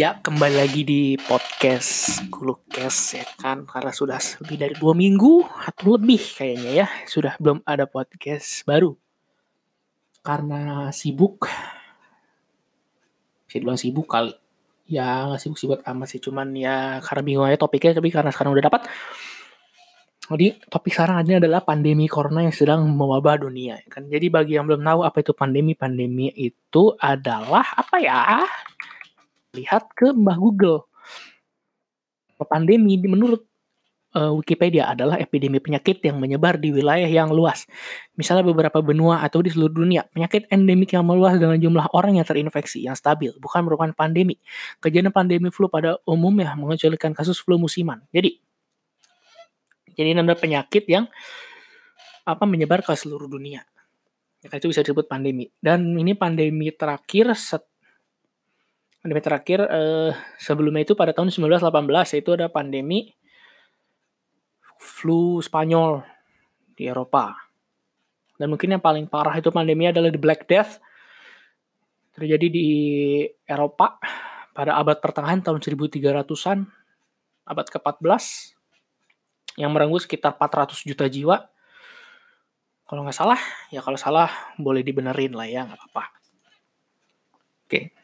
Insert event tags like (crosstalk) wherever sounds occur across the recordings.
Ya, kembali lagi di podcast Kulukes ya kan karena sudah lebih dari dua minggu atau lebih kayaknya ya sudah belum ada podcast baru karena sibuk. Saya bilang sibuk kali. Ya nggak sibuk-sibuk amat sih cuman ya karena bingung aja topiknya tapi karena sekarang udah dapat. Jadi topik sekarang ini adalah pandemi corona yang sedang mewabah dunia ya kan. Jadi bagi yang belum tahu apa itu pandemi, pandemi itu adalah apa ya? Lihat ke Mbah Google. Pandemi menurut uh, Wikipedia adalah epidemi penyakit yang menyebar di wilayah yang luas. Misalnya beberapa benua atau di seluruh dunia. Penyakit endemik yang meluas dengan jumlah orang yang terinfeksi yang stabil, bukan merupakan pandemi. Kejadian pandemi flu pada umumnya mengecualikan kasus flu musiman. Jadi, jadi ini adalah penyakit yang apa menyebar ke seluruh dunia. Ya, itu bisa disebut pandemi. Dan ini pandemi terakhir set pandemi terakhir eh, sebelumnya itu pada tahun 1918 itu ada pandemi flu Spanyol di Eropa. Dan mungkin yang paling parah itu pandemi adalah the Black Death terjadi di Eropa pada abad pertengahan tahun 1300-an, abad ke-14 yang merenggut sekitar 400 juta jiwa. Kalau nggak salah, ya kalau salah boleh dibenerin lah ya, nggak apa-apa. Oke.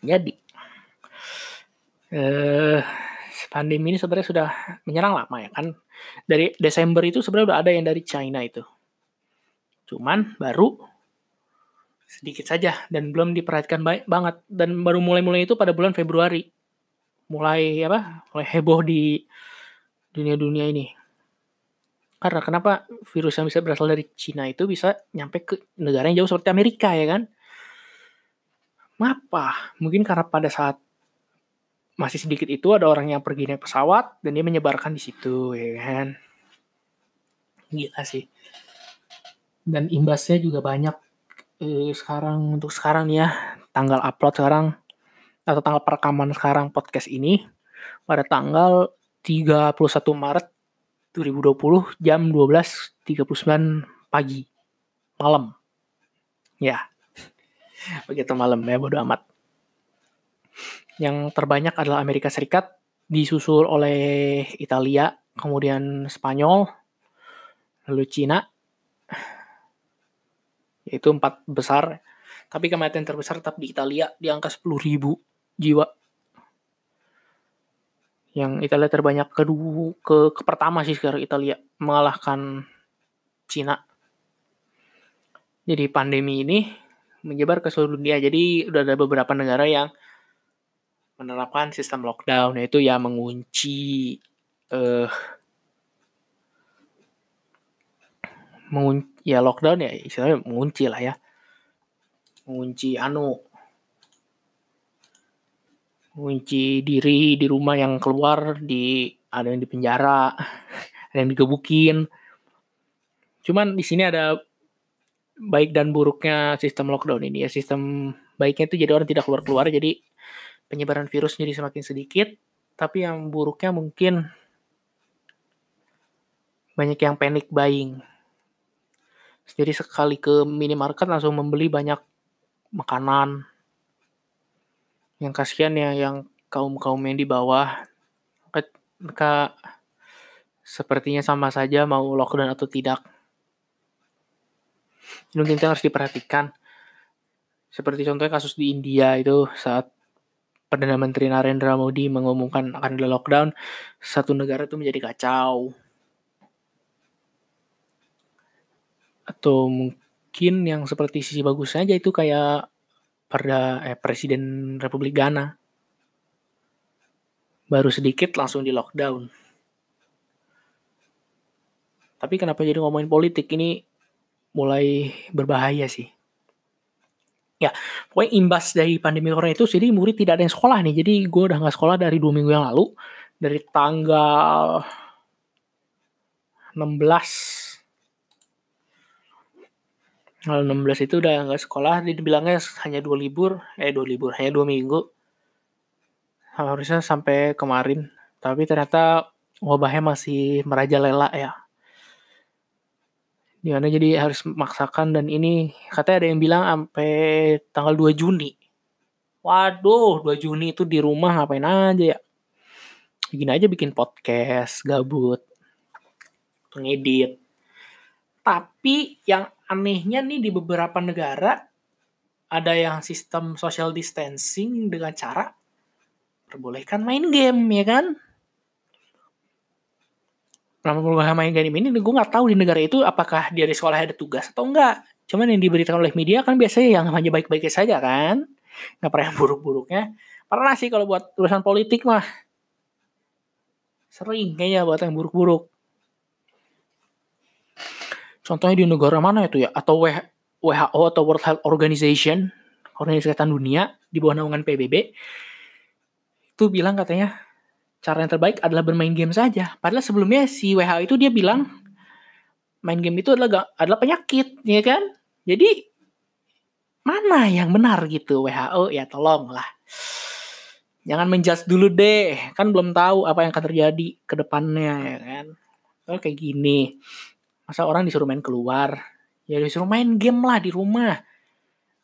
Jadi, eh, pandemi ini sebenarnya sudah menyerang lama ya kan. Dari Desember itu sebenarnya udah ada yang dari China itu. Cuman baru sedikit saja dan belum diperhatikan baik banget dan baru mulai-mulai itu pada bulan Februari. Mulai apa? Mulai heboh di dunia-dunia ini. Karena kenapa virus yang bisa berasal dari Cina itu bisa nyampe ke negara yang jauh seperti Amerika ya kan? Mengapa? Mungkin karena pada saat masih sedikit itu ada orang yang pergi naik pesawat dan dia menyebarkan di situ, ya kan? Gila sih. Dan imbasnya juga banyak eh, sekarang untuk sekarang nih ya, tanggal upload sekarang atau tanggal perekaman sekarang podcast ini pada tanggal 31 Maret 2020 jam 12.39 pagi malam. Ya, (laughs) begitu malam ya bodo amat. Yang terbanyak adalah Amerika Serikat, disusul oleh Italia, kemudian Spanyol, lalu Cina, yaitu empat besar. Tapi kematian terbesar tetap di Italia di angka 10.000 jiwa. Yang Italia terbanyak kedua ke, ke pertama sih sekarang Italia mengalahkan Cina. Jadi pandemi ini menyebar ke seluruh dunia. Jadi udah ada beberapa negara yang menerapkan sistem lockdown yaitu ya mengunci eh mengunci ya lockdown ya istilahnya mengunci lah ya. Mengunci anu mengunci diri di rumah yang keluar di ada yang di penjara, (laughs) ada yang digebukin. Cuman di sini ada baik dan buruknya sistem lockdown ini ya. Sistem baiknya itu jadi orang tidak keluar keluar jadi penyebaran virus jadi semakin sedikit. Tapi yang buruknya mungkin banyak yang panic buying. Jadi sekali ke minimarket langsung membeli banyak makanan. Yang kasihan ya yang kaum kaum yang di bawah. Mereka sepertinya sama saja mau lockdown atau tidak itu harus diperhatikan. Seperti contohnya kasus di India itu saat Perdana Menteri Narendra Modi mengumumkan akan ada lockdown, satu negara itu menjadi kacau. Atau mungkin yang seperti sisi bagusnya aja itu kayak pada eh, Presiden Republik Ghana. Baru sedikit langsung di lockdown. Tapi kenapa jadi ngomongin politik ini mulai berbahaya sih. Ya, pokoknya imbas dari pandemi corona itu, jadi murid tidak ada yang sekolah nih. Jadi gue udah nggak sekolah dari dua minggu yang lalu. Dari tanggal 16. Tanggal 16 itu udah nggak sekolah. Jadi bilangnya hanya dua libur. Eh, dua libur. Hanya dua minggu. Harusnya sampai kemarin. Tapi ternyata wabahnya masih merajalela ya di mana jadi harus memaksakan dan ini katanya ada yang bilang sampai tanggal 2 Juni Waduh, 2 Juni itu di rumah ngapain aja ya? Gini aja bikin podcast, gabut. Ngedit. Tapi yang anehnya nih di beberapa negara ada yang sistem social distancing dengan cara perbolehkan main game ya kan? Perbolehkan main game ini? Gue nggak tahu di negara itu apakah dia di sekolah ada tugas atau enggak. Cuman yang diberitakan oleh media kan biasanya yang hanya baik-baik saja kan? Nggak pernah yang buruk-buruknya. Pernah sih kalau buat urusan politik mah. Sering kayaknya buat yang buruk-buruk. Contohnya di negara mana itu ya? Atau WHO atau World Health Organization Organisasi Kesehatan Dunia di bawah naungan PBB itu bilang katanya cara yang terbaik adalah bermain game saja. Padahal sebelumnya si WHO itu dia bilang main game itu adalah adalah penyakit ya kan? Jadi mana yang benar gitu WHO ya tolong lah jangan menjudge dulu deh. Kan belum tahu apa yang akan terjadi ke depannya ya kan? Kalau kayak gini. Masa orang disuruh main keluar? Ya disuruh main game lah di rumah.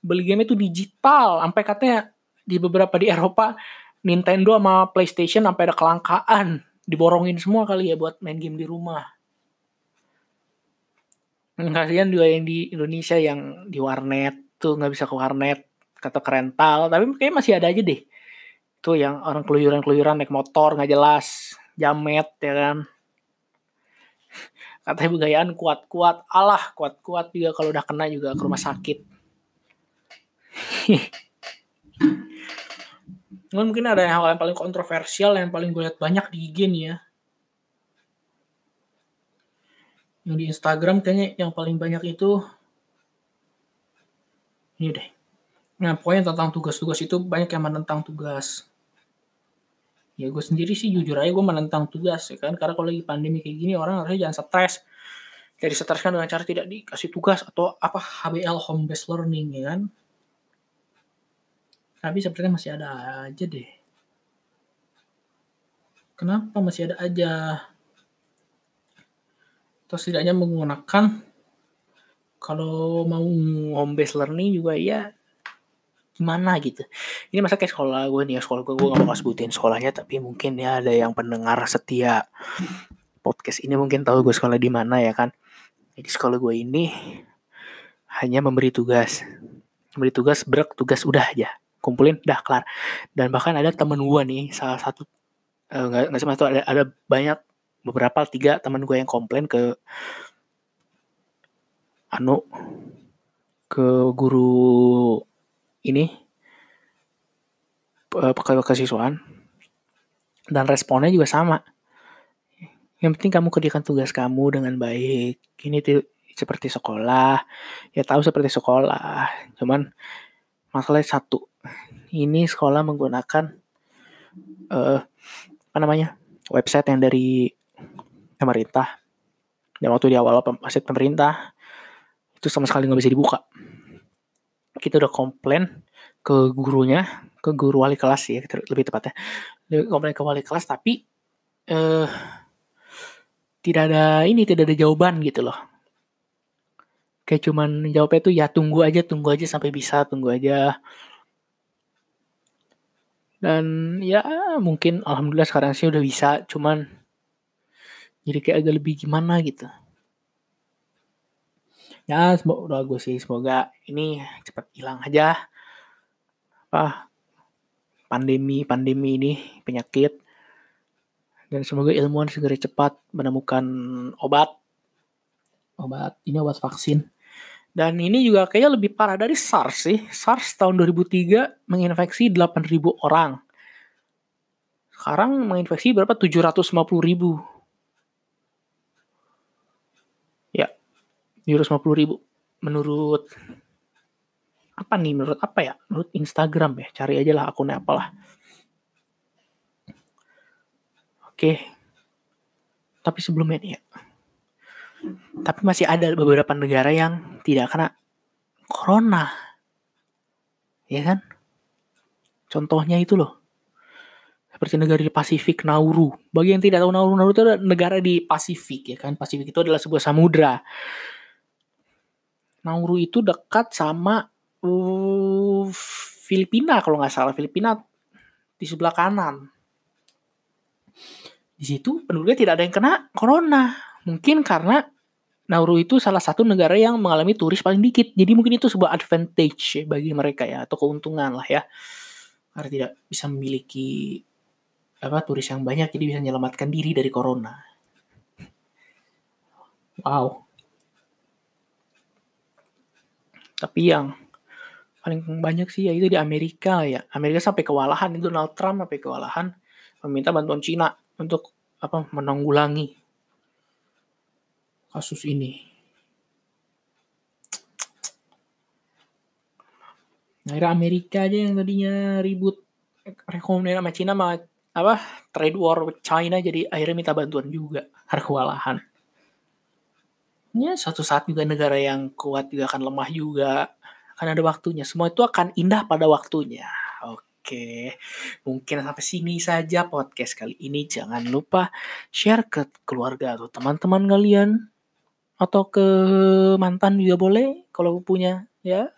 Beli game itu digital. Sampai katanya di beberapa di Eropa Nintendo sama PlayStation sampai ada kelangkaan. Diborongin semua kali ya buat main game di rumah. Kalian juga yang di Indonesia yang di warnet tuh nggak bisa ke warnet kata kerental tapi kayak masih ada aja deh. Tuh yang orang keluyuran keluyuran naik motor nggak jelas. Jamet ya kan? (laughs) Katanya begayaan kuat-kuat. Allah kuat-kuat juga kalau udah kena juga ke rumah sakit (laughs) mungkin ada hal yang paling kontroversial yang paling gue lihat banyak di IG nih ya yang di Instagram kayaknya yang paling banyak itu ini deh. Nah, pokoknya tentang tugas-tugas itu banyak yang menentang tugas. Ya gue sendiri sih jujur aja gue menentang tugas ya kan. Karena kalau lagi pandemi kayak gini orang harusnya jangan stres. Jadi stres kan dengan cara tidak dikasih tugas atau apa HBL home based learning ya kan. Tapi sepertinya masih ada aja deh. Kenapa masih ada aja? Atau setidaknya menggunakan kalau mau home based learning juga ya gimana gitu. Ini masa kayak sekolah gue nih ya, sekolah gue, gue gak mau sebutin sekolahnya, tapi mungkin ya ada yang pendengar setia podcast ini mungkin tahu gue sekolah di mana ya kan. Jadi sekolah gue ini hanya memberi tugas. Memberi tugas, berak tugas udah aja. Kumpulin, udah kelar. Dan bahkan ada temen gue nih, salah satu, uh, nggak, nggak sama satu, ada, ada banyak, beberapa, tiga teman gue yang komplain ke anu ke guru ini pakai kesiswaan dan responnya juga sama. Yang penting kamu kerjakan tugas kamu dengan baik. Ini seperti sekolah, ya tahu seperti sekolah. Cuman masalahnya satu, ini sekolah menggunakan uh, apa namanya website yang dari pemerintah. Dan waktu di awal website pemerintah itu sama sekali nggak bisa dibuka. Kita udah komplain ke gurunya ke guru wali kelas ya lebih tepatnya. Komplain ke wali kelas tapi eh, tidak ada ini tidak ada jawaban gitu loh kayak cuman jawabnya tuh ya tunggu aja tunggu aja sampai bisa tunggu aja. Dan ya mungkin alhamdulillah sekarang sih udah bisa cuman jadi kayak agak lebih gimana gitu. Ya semoga gue sih semoga ini cepat hilang aja. Apa pandemi pandemi ini penyakit. Dan semoga ilmuwan segera cepat menemukan obat. Obat ini obat vaksin dan ini juga kayaknya lebih parah dari SARS sih. SARS tahun 2003 menginfeksi 8.000 orang. Sekarang menginfeksi berapa? 750 ribu. 750 ribu. Menurut apa nih? Menurut apa ya? Menurut Instagram ya. Cari aja lah akunnya apalah. Oke. Tapi sebelumnya nih ya tapi masih ada beberapa negara yang tidak kena corona ya kan contohnya itu loh seperti negara di Pasifik Nauru. Bagi yang tidak tahu Nauru, Nauru itu adalah negara di Pasifik ya kan. Pasifik itu adalah sebuah samudra. Nauru itu dekat sama uh, Filipina kalau nggak salah Filipina di sebelah kanan. Di situ penduduknya tidak ada yang kena corona. Mungkin karena Nauru itu salah satu negara yang mengalami turis paling dikit. Jadi mungkin itu sebuah advantage ya bagi mereka ya atau keuntungan lah ya. Karena tidak bisa memiliki apa turis yang banyak jadi bisa menyelamatkan diri dari corona. Wow. Tapi yang paling banyak sih ya itu di Amerika ya. Amerika sampai kewalahan Donald Trump sampai kewalahan meminta bantuan Cina untuk apa menanggulangi kasus ini. Akhirnya Amerika aja yang tadinya ribut rekomendasi sama Cina sama apa trade war with China jadi akhirnya minta bantuan juga karena kewalahan. Ya suatu saat juga negara yang kuat juga akan lemah juga. Akan ada waktunya. Semua itu akan indah pada waktunya. Oke, mungkin sampai sini saja podcast kali ini. Jangan lupa share ke keluarga atau teman-teman kalian atau ke mantan juga boleh kalau punya ya.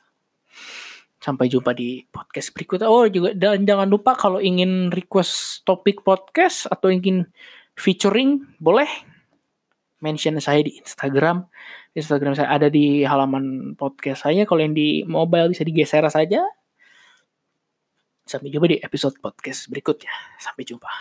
Sampai jumpa di podcast berikutnya. Oh juga dan jangan lupa kalau ingin request topik podcast atau ingin featuring boleh mention saya di Instagram. Instagram saya ada di halaman podcast saya. Kalau yang di mobile bisa digeser saja. Sampai jumpa di episode podcast berikutnya. Sampai jumpa.